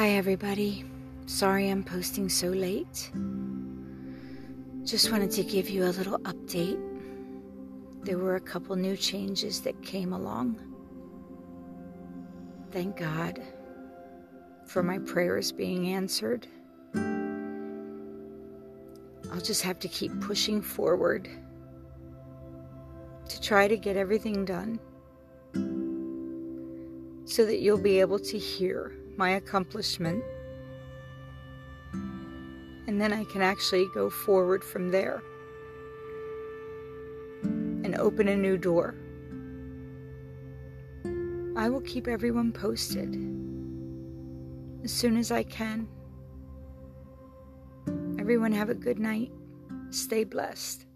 Hi, everybody. Sorry I'm posting so late. Just wanted to give you a little update. There were a couple new changes that came along. Thank God for my prayers being answered. I'll just have to keep pushing forward to try to get everything done so that you'll be able to hear my accomplishment. And then I can actually go forward from there and open a new door. I will keep everyone posted as soon as I can. Everyone have a good night. Stay blessed.